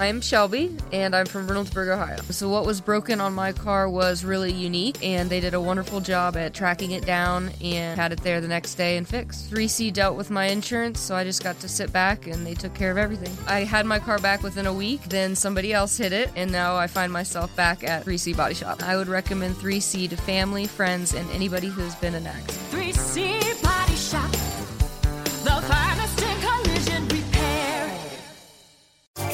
I'm Shelby, and I'm from Reynoldsburg, Ohio. So, what was broken on my car was really unique, and they did a wonderful job at tracking it down and had it there the next day and fixed. 3C dealt with my insurance, so I just got to sit back and they took care of everything. I had my car back within a week, then somebody else hit it, and now I find myself back at 3C Body Shop. I would recommend 3C to family, friends, and anybody who's been an accident. 3C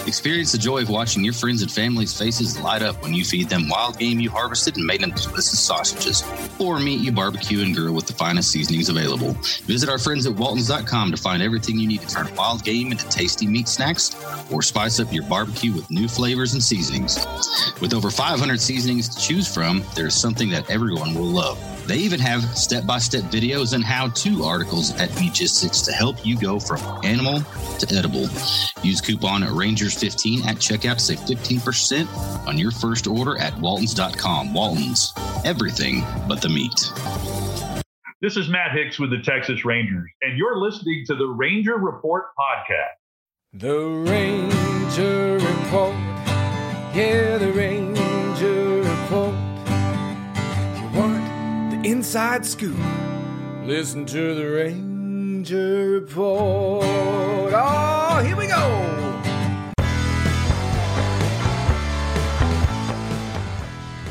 Experience the joy of watching your friends and family's faces light up when you feed them wild game you harvested and made into delicious sausages. Or meet you barbecue and grill with the finest seasonings available. Visit our friends at Waltons.com to find everything you need to turn wild game into tasty meat snacks or spice up your barbecue with new flavors and seasonings. With over 500 seasonings to choose from, there's something that everyone will love. They even have step by step videos and how to articles at Meatgistics to help you go from animal to edible. Use coupon Rangers15 at checkout to save 15% on your first order at Waltons.com. Waltons, everything but the meat. This is Matt Hicks with the Texas Rangers, and you're listening to the Ranger Report podcast. The Ranger Report. Yeah, scoop? Listen to the Ranger Report. Oh, here we go.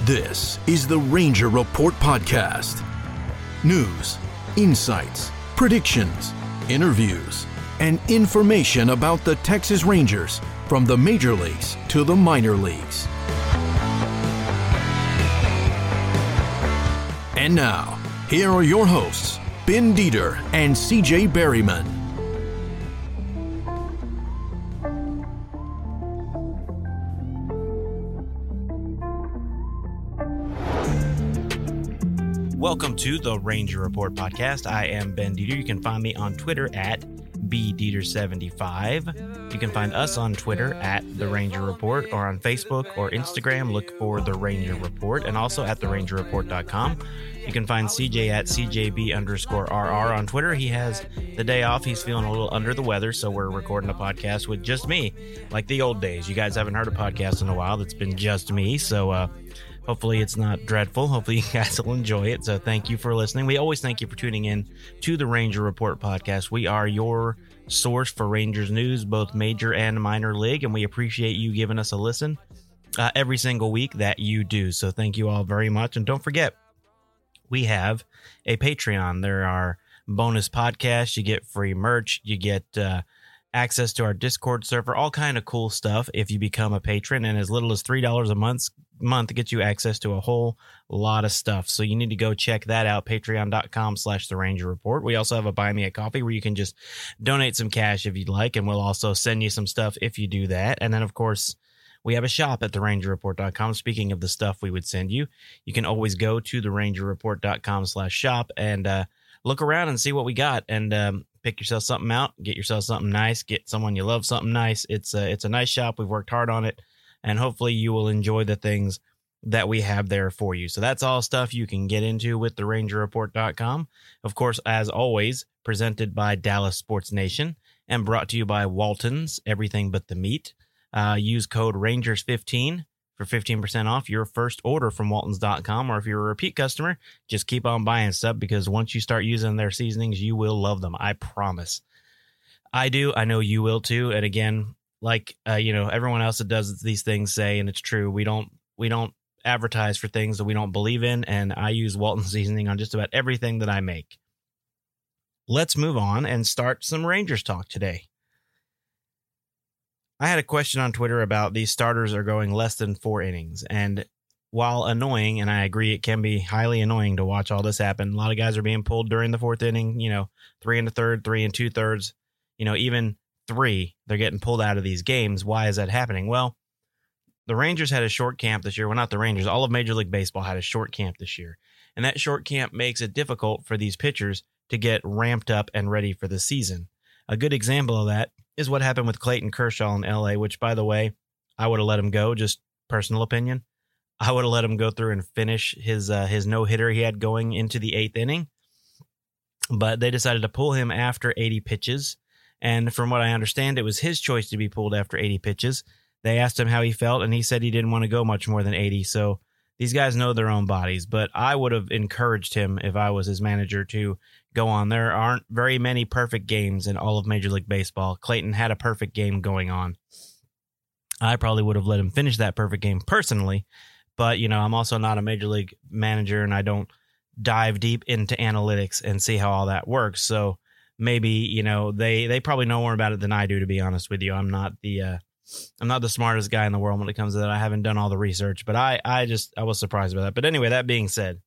This is the Ranger Report Podcast. News, insights, predictions, interviews, and information about the Texas Rangers from the major leagues to the minor leagues. And now, here are your hosts, Ben Dieter and CJ Berryman. Welcome to the Ranger Report podcast. I am Ben Dieter. You can find me on Twitter at bdieter75. You can find us on Twitter at the Ranger Report or on Facebook or Instagram. Look for the Ranger Report and also at therangerreport.com. You can find CJ at CJB underscore RR on Twitter. He has the day off. He's feeling a little under the weather, so we're recording a podcast with just me, like the old days. You guys haven't heard a podcast in a while that's been just me, so uh, Hopefully, it's not dreadful. Hopefully, you guys will enjoy it. So, thank you for listening. We always thank you for tuning in to the Ranger Report podcast. We are your source for Rangers news, both major and minor league, and we appreciate you giving us a listen uh, every single week that you do. So, thank you all very much. And don't forget, we have a Patreon. There are bonus podcasts. You get free merch. You get uh, access to our Discord server, all kind of cool stuff if you become a patron. And as little as three dollars a month month gets you access to a whole lot of stuff. So you need to go check that out. Patreon.com slash the Ranger Report. We also have a buy me a coffee where you can just donate some cash if you'd like, and we'll also send you some stuff if you do that. And then of course we have a shop at therangerreport.com. Speaking of the stuff we would send you, you can always go to therangerreport.com slash shop and uh, look around and see what we got and um, pick yourself something out, get yourself something nice, get someone you love something nice. It's a, it's a nice shop. We've worked hard on it and hopefully you will enjoy the things that we have there for you. So that's all stuff you can get into with the rangerreport.com. Of course, as always, presented by Dallas Sports Nation and brought to you by Waltons, everything but the meat. Uh, use code Rangers15 for 15% off your first order from waltons.com. Or if you're a repeat customer, just keep on buying stuff because once you start using their seasonings, you will love them. I promise. I do. I know you will too. And again, like uh, you know everyone else that does these things say and it's true we don't we don't advertise for things that we don't believe in and i use walton seasoning on just about everything that i make. Let's move on and start some rangers talk today. I had a question on twitter about these starters are going less than four innings and while annoying and i agree it can be highly annoying to watch all this happen a lot of guys are being pulled during the fourth inning you know three and a third three and two thirds you know even three, they're getting pulled out of these games. Why is that happening? Well, the Rangers had a short camp this year. Well, not the Rangers. All of Major League Baseball had a short camp this year. And that short camp makes it difficult for these pitchers to get ramped up and ready for the season. A good example of that is what happened with Clayton Kershaw in LA, which, by the way, I would have let him go, just personal opinion. I would have let him go through and finish his uh, his no hitter he had going into the eighth inning, but they decided to pull him after 80 pitches and from what I understand, it was his choice to be pulled after 80 pitches. They asked him how he felt, and he said he didn't want to go much more than 80. So these guys know their own bodies, but I would have encouraged him if I was his manager to go on. There aren't very many perfect games in all of Major League Baseball. Clayton had a perfect game going on. I probably would have let him finish that perfect game personally, but you know, I'm also not a major league manager and I don't dive deep into analytics and see how all that works. So maybe, you know, they they probably know more about it than I do to be honest with you. I'm not the uh I'm not the smartest guy in the world when it comes to that. I haven't done all the research, but I I just I was surprised by that. But anyway, that being said,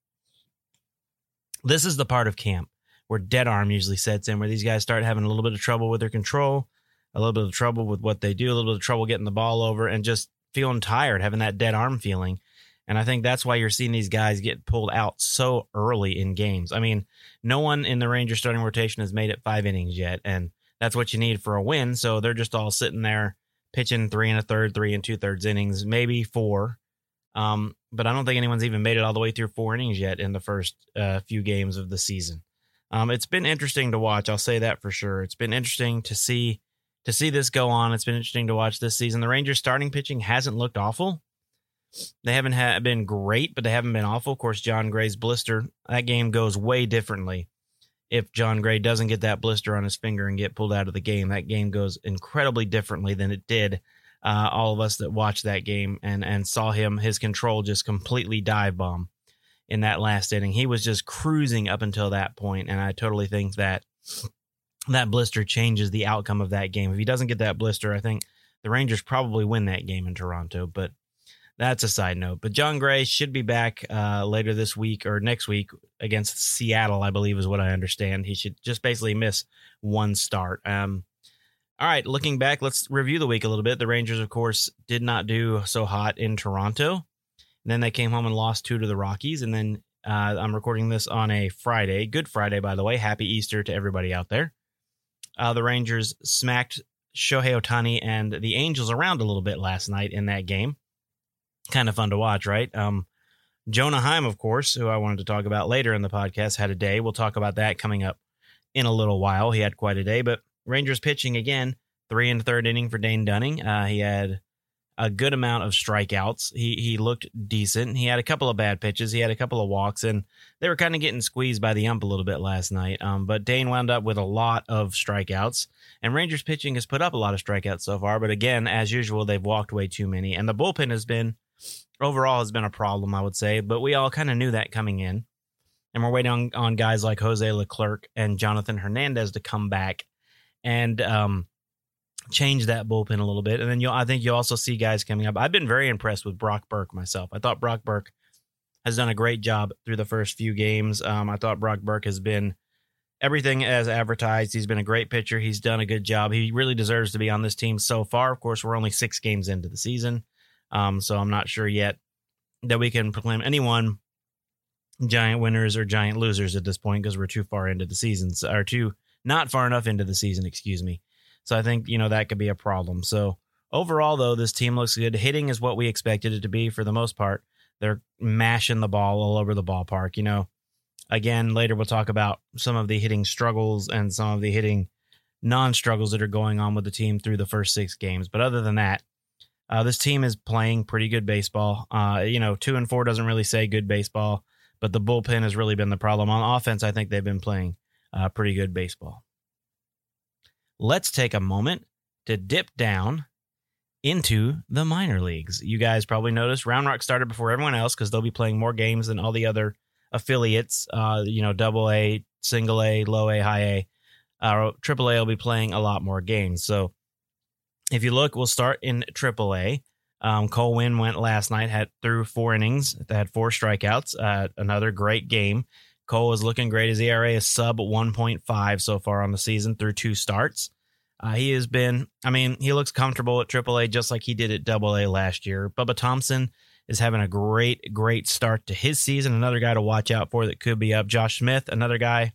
this is the part of camp where dead arm usually sets in, where these guys start having a little bit of trouble with their control, a little bit of trouble with what they do, a little bit of trouble getting the ball over, and just feeling tired, having that dead arm feeling. And I think that's why you're seeing these guys get pulled out so early in games. I mean, no one in the Ranger starting rotation has made it five innings yet, and that's what you need for a win. So they're just all sitting there pitching three and a third, three and two thirds innings, maybe four. Um, but I don't think anyone's even made it all the way through four innings yet in the first uh, few games of the season. Um, it's been interesting to watch. I'll say that for sure. It's been interesting to see to see this go on. It's been interesting to watch this season. The Rangers starting pitching hasn't looked awful. They haven't ha- been great, but they haven't been awful. Of course, Jon Gray's blister that game goes way differently. If Jon Gray doesn't get that blister on his finger and get pulled out of the game, that game goes incredibly differently than it did. Uh, all of us that watched that game and and saw him, his control just completely dive bomb in that last inning. He was just cruising up until that point, and I totally think that that blister changes the outcome of that game. If he doesn't get that blister, I think the Rangers probably win that game in Toronto. But that's a side note. But Jon Gray should be back uh, later this week or next week against Seattle, I believe, is what I understand. He should just basically miss one start. Um, all right, looking back, let's review the week a little bit. The Rangers, of course, did not do so hot in Toronto. And then they came home and lost two to the Rockies. And then uh, I'm recording this on a Friday. Good Friday, by the way. Happy Easter to everybody out there. Uh, the Rangers smacked Shohei Ohtani and the Angels around a little bit last night in that game. Kind of fun to watch, right? Um, Jonah Heim, of course, who I wanted to talk about later in the podcast, had a day. We'll talk about that coming up in a little while. He had quite a day, but Rangers pitching again, three and third inning for Dane Dunning. Uh, he had a good amount of strikeouts. He he looked decent. He had a couple of bad pitches. He had a couple of walks, and they were kind of getting squeezed by the ump a little bit last night. Um, but Dane wound up with a lot of strikeouts, and Rangers pitching has put up a lot of strikeouts so far. But again, as usual, they've walked way too many, and the bullpen has been overall has been a problem, I would say. But we all kind of knew that coming in, and we're waiting on, on guys like Jose Leclerc and Jonathan Hernandez to come back, and um, change that bullpen a little bit. And then you'll, I think you'll also see guys coming up. I've been very impressed with Brock Burke myself. I thought Brock Burke has done a great job through the first few games. Um, I thought Brock Burke has been everything as advertised. He's been a great pitcher. He's done a good job. He really deserves to be on this team so far. Of course, we're only six games into the season. Um, so I'm not sure yet that we can proclaim anyone giant winners or giant losers at this point because we're too far into the seasons or too not far enough into the season, excuse me. So I think, you know, that could be a problem. So overall, though, this team looks good. Hitting is what we expected it to be for the most part. They're mashing the ball all over the ballpark. You know, again, later we'll talk about some of the hitting struggles and some of the hitting non struggles that are going on with the team through the first six games. But other than that, uh, this team is playing pretty good baseball. Uh, you know, two and four doesn't really say good baseball, but the bullpen has really been the problem. On offense, I think they've been playing uh, pretty good baseball let's take a moment to dip down into the minor leagues. You guys probably noticed Round Rock started before everyone else because they'll be playing more games than all the other affiliates. Uh, you know, double A, single A, low A, high A. Uh, triple A will be playing a lot more games. So if you look, we'll start in AAA. Um, Cole Winn went last night, had through four innings, had four strikeouts. Uh, another great game. Cole is looking great. His ERA is sub 1.5 so far on the season through two starts. Uh, he has been, I mean, he looks comfortable at AAA just like he did at AA last year. Bubba Thompson is having a great, great start to his season. Another guy to watch out for that could be up. Josh Smith, another guy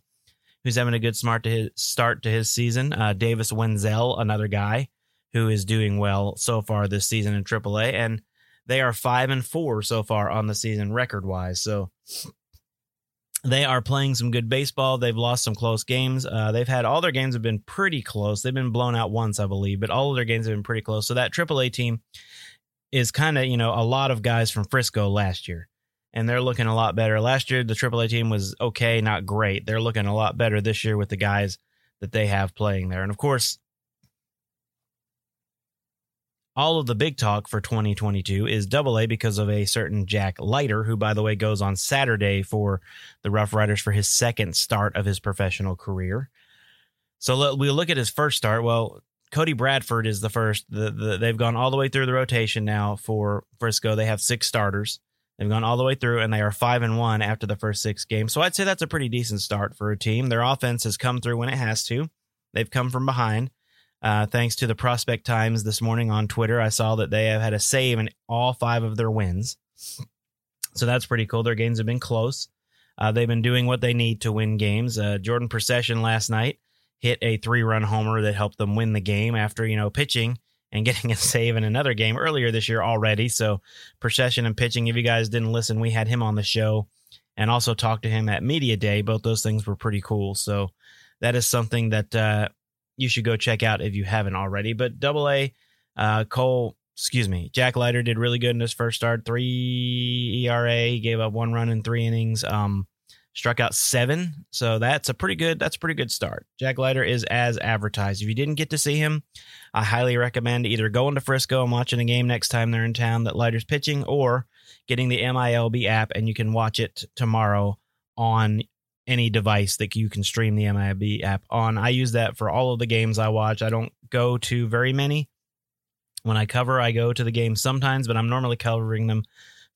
who's having a good smart to his start to his season. Uh, Davis Wendzel, another guy who is doing well so far this season in AAA, and they are five and four so far on the season record wise. So they are playing some good baseball. They've lost some close games. Uh, they've had all their games have been pretty close. They've been blown out once, I believe, but all of their games have been pretty close. So that AAA team is kind of you know a lot of guys from Frisco last year, and they're looking a lot better. Last year the AAA team was okay, not great. They're looking a lot better this year with the guys that they have playing there, and of course all of the big talk for 2022 is double A because of a certain Jack Leiter, who, by the way, goes on Saturday for the Rough Riders for his second start of his professional career. So we'll look at his first start. Well, Cody Bradford is the first. The, the, they've gone all the way through the rotation now for Frisco. They have six starters. They've gone all the way through, and they are five and one after the first six games. So I'd say that's a pretty decent start for a team. Their offense has come through when it has to. They've come from behind. Uh, thanks to the Prospect Times this morning on Twitter, I saw that they have had a save in all five of their wins. So that's pretty cool. Their games have been close. Uh, they've been doing what they need to win games. Uh, Jordan Procyshen last night hit a three-run homer that helped them win the game after you know pitching and getting a save in another game earlier this year already. So Procyshen and pitching. If you guys didn't listen, we had him on the show and also talked to him at media day. Both those things were pretty cool. So that is something that uh, you should go check out if you haven't already. But double A, uh, Cole, excuse me, Jack Leiter did really good in his first start. Three ERA, he gave up one run in three innings. Um, struck out seven, so that's a pretty good. That's a pretty good start. Jack Leiter is as advertised. If you didn't get to see him, I highly recommend either going to Frisco and watching a game next time they're in town that Leiter's pitching, or getting the MILB app and you can watch it tomorrow on any device that you can stream the MILB app on. I use that for all of the games I watch. I don't go to very many. When I cover, I go to the games sometimes, but I'm normally covering them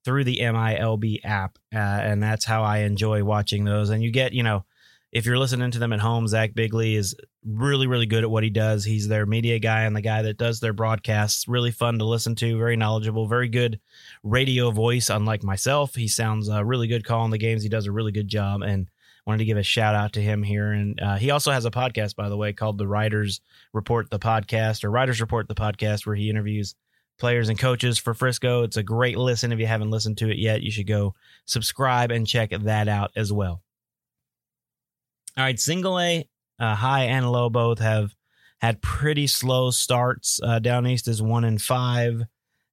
through the MILB app, uh, and that's how I enjoy watching those. And you get, you know, if you're listening to them at home, Zach Bigley is really, really good at what he does. He's their media guy and the guy that does their broadcasts. Really fun to listen to, very knowledgeable, very good radio voice. Unlike myself, he sounds uh, really good calling the games. He does a really good job, and wanted to give a shout out to him here. And uh, he also has a podcast, by the way, called the Writers Report the Podcast or Writers Report the Podcast, where he interviews players and coaches for Frisco. It's a great listen. If you haven't listened to it yet, you should go subscribe and check that out as well. All right, single A, uh, high and low both have had pretty slow starts. Uh, down east is one and five,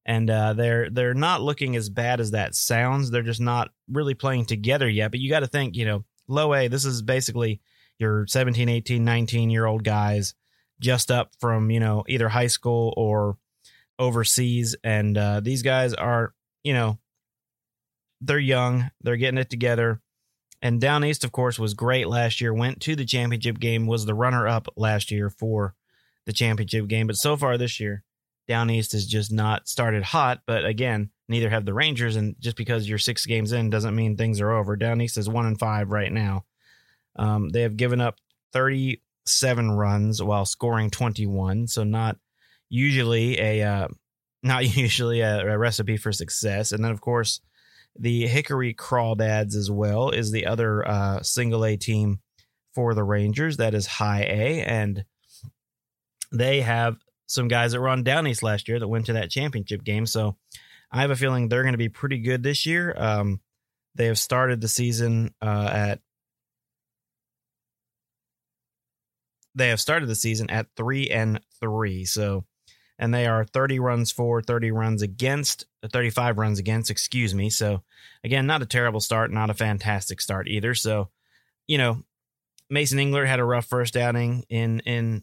and uh, they're they're not looking as bad as that sounds. They're just not really playing together yet. But you got to think, you know, low A, this is basically your 17, 18, 19 year old guys just up from, you know, either high school or overseas. And uh, these guys are, you know, they're young, they're getting it together. And Down East, of course, was great last year, went to the championship game, was the runner up last year for the championship game. But so far this year, Down East has just not started hot. But again, neither have the Rangers. And just because you're six games in doesn't mean things are over. Down East is one and five right now. Um, they have given up 37 runs while scoring 21. So not usually a uh, not usually a, a, recipe for success. And then of course the Hickory Crawdads as well is the other uh, single A team for the Rangers. That is high A, and they have some guys that were on Down East last year that went to that championship game. So I have a feeling they're going to be pretty good this year. Um, they have started the season uh, at they have started the season at three and three. So, and they are 30 runs for, 30 runs against, uh, 35 runs against, excuse me. So, again, not a terrible start, not a fantastic start either. So, you know, Mason Englert had a rough first outing in in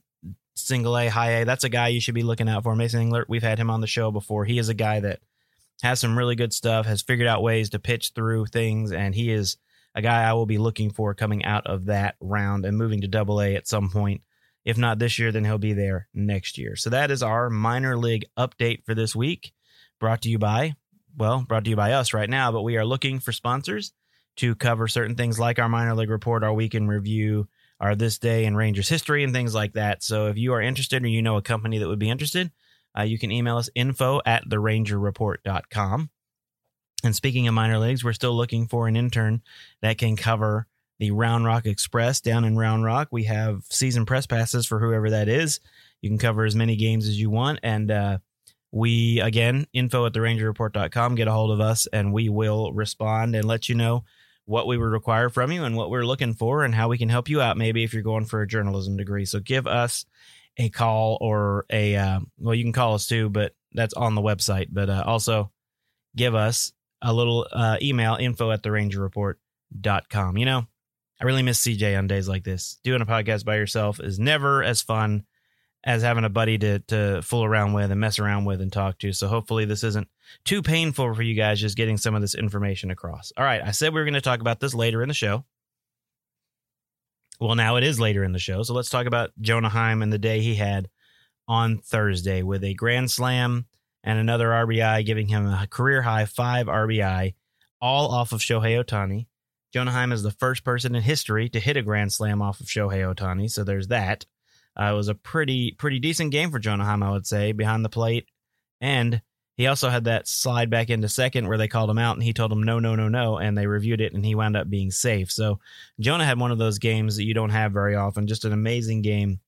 single A, high A. That's a guy you should be looking out for. Mason Englert, we've had him on the show before. He is a guy that has some really good stuff, has figured out ways to pitch through things, and he is a guy I will be looking for coming out of that round and moving to double A at some point. If not this year, then he'll be there next year. So that is our minor league update for this week. Brought to you by, well, brought to you by us right now, but we are looking for sponsors to cover certain things like our minor league report, our weekend review, our this day in Rangers history, and things like that. So if you are interested or you know a company that would be interested, uh, you can email us info at therangerreport.com. And speaking of minor leagues, we're still looking for an intern that can cover the Round Rock Express down in Round Rock. We have season press passes for whoever that is. You can cover as many games as you want. And uh, we, again, info at therangerreport.com, get a hold of us and we will respond and let you know what we would require from you and what we're looking for and how we can help you out maybe if you're going for a journalism degree. So give us a call or a uh, well you can call us too, but that's on the website, but uh, also give us a little uh, email info at the ranger report.com. You know, I really miss CJ on days like this. Doing a podcast by yourself is never as fun as having a buddy to to fool around with and mess around with and talk to. So hopefully this isn't too painful for you guys just getting some of this information across. All right, I said we were going to talk about this later in the show. Well, now it is later in the show. So let's talk about Jonah Heim and the day he had on Thursday with a grand slam and another RBI, giving him a career high five RBI, all off of Shohei Ohtani. Jonah Heim is the first person in history to hit a grand slam off of Shohei Ohtani. So there's that. Uh, it was a pretty pretty decent game for Jonah Heim, I would say, behind the plate. And he also had that slide back into second where they called him out and he told them no, no, no, no, and they reviewed it and he wound up being safe. So Jonah had one of those games that you don't have very often. Just an amazing game.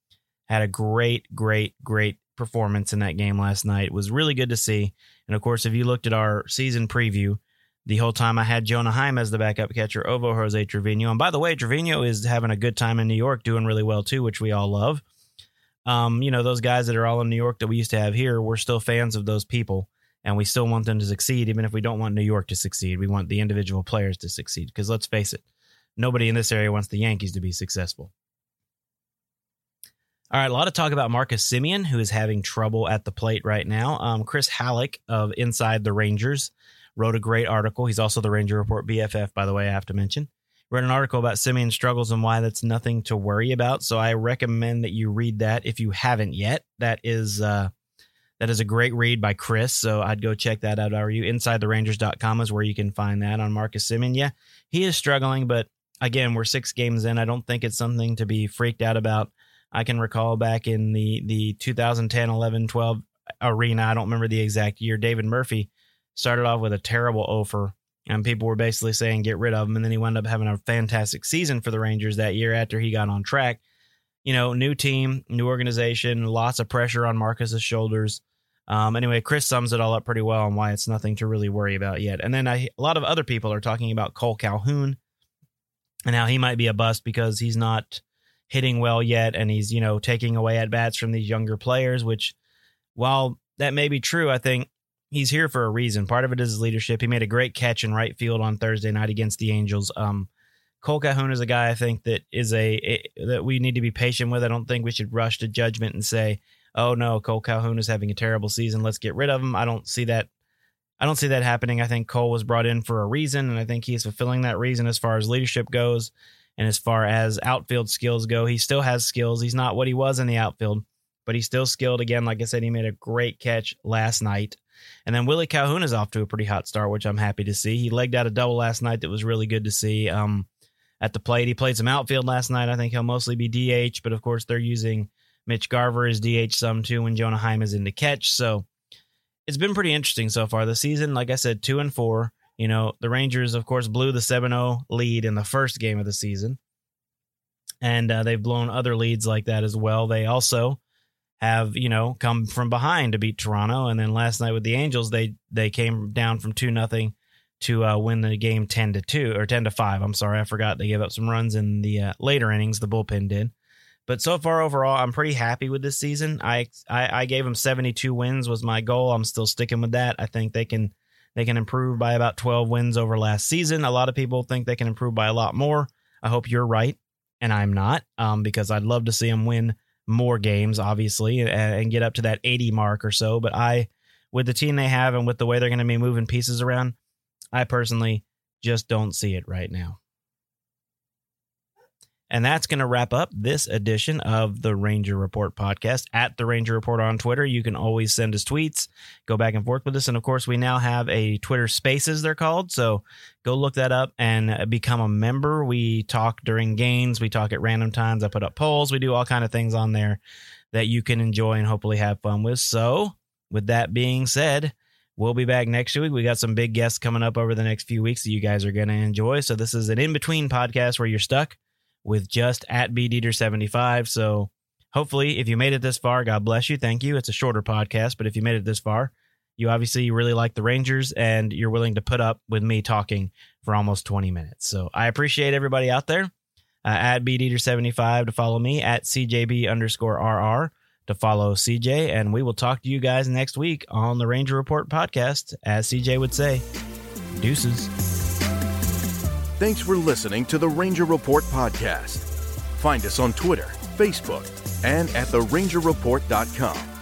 Had a great, great, great performance in that game last night. It was really good to see. And of course, if you looked at our season preview, the whole time I had Jonah Heim as the backup catcher over Jose Trevino. And by the way, Trevino is having a good time in New York, doing really well too, which we all love um, you know, those guys that are all in New York that we used to have here, we're still fans of those people and we still want them to succeed, even if we don't want New York to succeed. We want the individual players to succeed because let's face it, nobody in this area wants the Yankees to be successful. All right, a lot of talk about Marcus Semien, who is having trouble at the plate right now. Um, Chris Halleck of Inside the Rangers wrote a great article. He's also the Ranger Report BFF, by the way, I have to mention Wrote an article about Semien struggles and why that's nothing to worry about. So I recommend that you read that if you haven't yet. That is uh, that is a great read by Chris. So I'd go check that out. Are you InsideTheRangers.com is where you can find that on Marcus Semien. Yeah, he is struggling, but again, we're six games in. I don't think it's something to be freaked out about. I can recall back in the the 2010, 11, 12 arena. I don't remember the exact year. David Murphy started off with a terrible offer and people were basically saying get rid of him. And then he wound up having a fantastic season for the Rangers that year after he got on track. You know, new team, new organization, lots of pressure on Marcus's shoulders. Um, anyway, Chris sums it all up pretty well on why it's nothing to really worry about yet. And then I, a lot of other people are talking about Kole Calhoun and how he might be a bust because he's not hitting well yet and he's, you know, taking away at bats from these younger players, which while that may be true, I think he's here for a reason. Part of it is his leadership. He made a great catch in right field on Thursday night against the Angels. Um, Kole Calhoun is a guy I think that is a, a, that we need to be patient with. I don't think we should rush to judgment and say, "Oh no, Kole Calhoun is having a terrible season. Let's get rid of him." I don't see that. I don't see that happening. I think Kole was brought in for a reason, and I think he's fulfilling that reason as far as leadership goes, and as far as outfield skills go. He still has skills. He's not what he was in the outfield, but he's still skilled. Again, like I said, he made a great catch last night. And then Willie Calhoun is off to a pretty hot start, which I'm happy to see. He legged out a double last night that was really good to see. Um, at the plate, he played some outfield last night. I think he'll mostly be DH, but of course they're using Mitch Garver as DH some too when Jonah Heim is in the catch. So it's been pretty interesting so far. The season, like I said, two and four. You know, the Rangers, of course, blew the 7 0 lead in the first game of the season. And uh, they've blown other leads like that as well. They also have you know come from behind to beat Toronto, and then last night with the Angels, they they came down from two nothing to uh, win the game ten to two or ten to five. I'm sorry, I forgot they gave up some runs in the uh, later innings. The bullpen did, but so far overall, I'm pretty happy with this season. I, I I gave them 72 wins was my goal. I'm still sticking with that. I think they can they can improve by about 12 wins over last season. A lot of people think they can improve by a lot more. I hope you're right, and I'm not, um, because I'd love to see them win more games, obviously, and, and get up to that 80 mark or so. But I, with the team they have and with the way they're going to be moving pieces around, I personally just don't see it right now. And that's going to wrap up this edition of the Ranger Report podcast. At the Ranger Report on Twitter, you can always send us tweets, go back and forth with us. And of course, we now have a Twitter Spaces, they're called. So go look that up and become a member. We talk during games, we talk at random times. I put up polls, we do all kind of things on there that you can enjoy and hopefully have fun with. So, with that being said, We'll be back next week. We got some big guests coming up over the next few weeks that you guys are going to enjoy. So, this is an in between podcast where you're stuck with just at bdieter75. So hopefully, if you made it this far, God bless you. Thank you. It's a shorter podcast, but if you made it this far, you obviously really like the Rangers and you're willing to put up with me talking for almost 20 minutes. So I appreciate everybody out there. Uh, at bdieter75 to follow me, at CJB underscore RR to follow CJ. And we will talk to you guys next week on the Ranger Report podcast. As CJ would say, deuces. Thanks for listening to the Ranger Report podcast. Find us on Twitter, Facebook, and at therangerreport.com.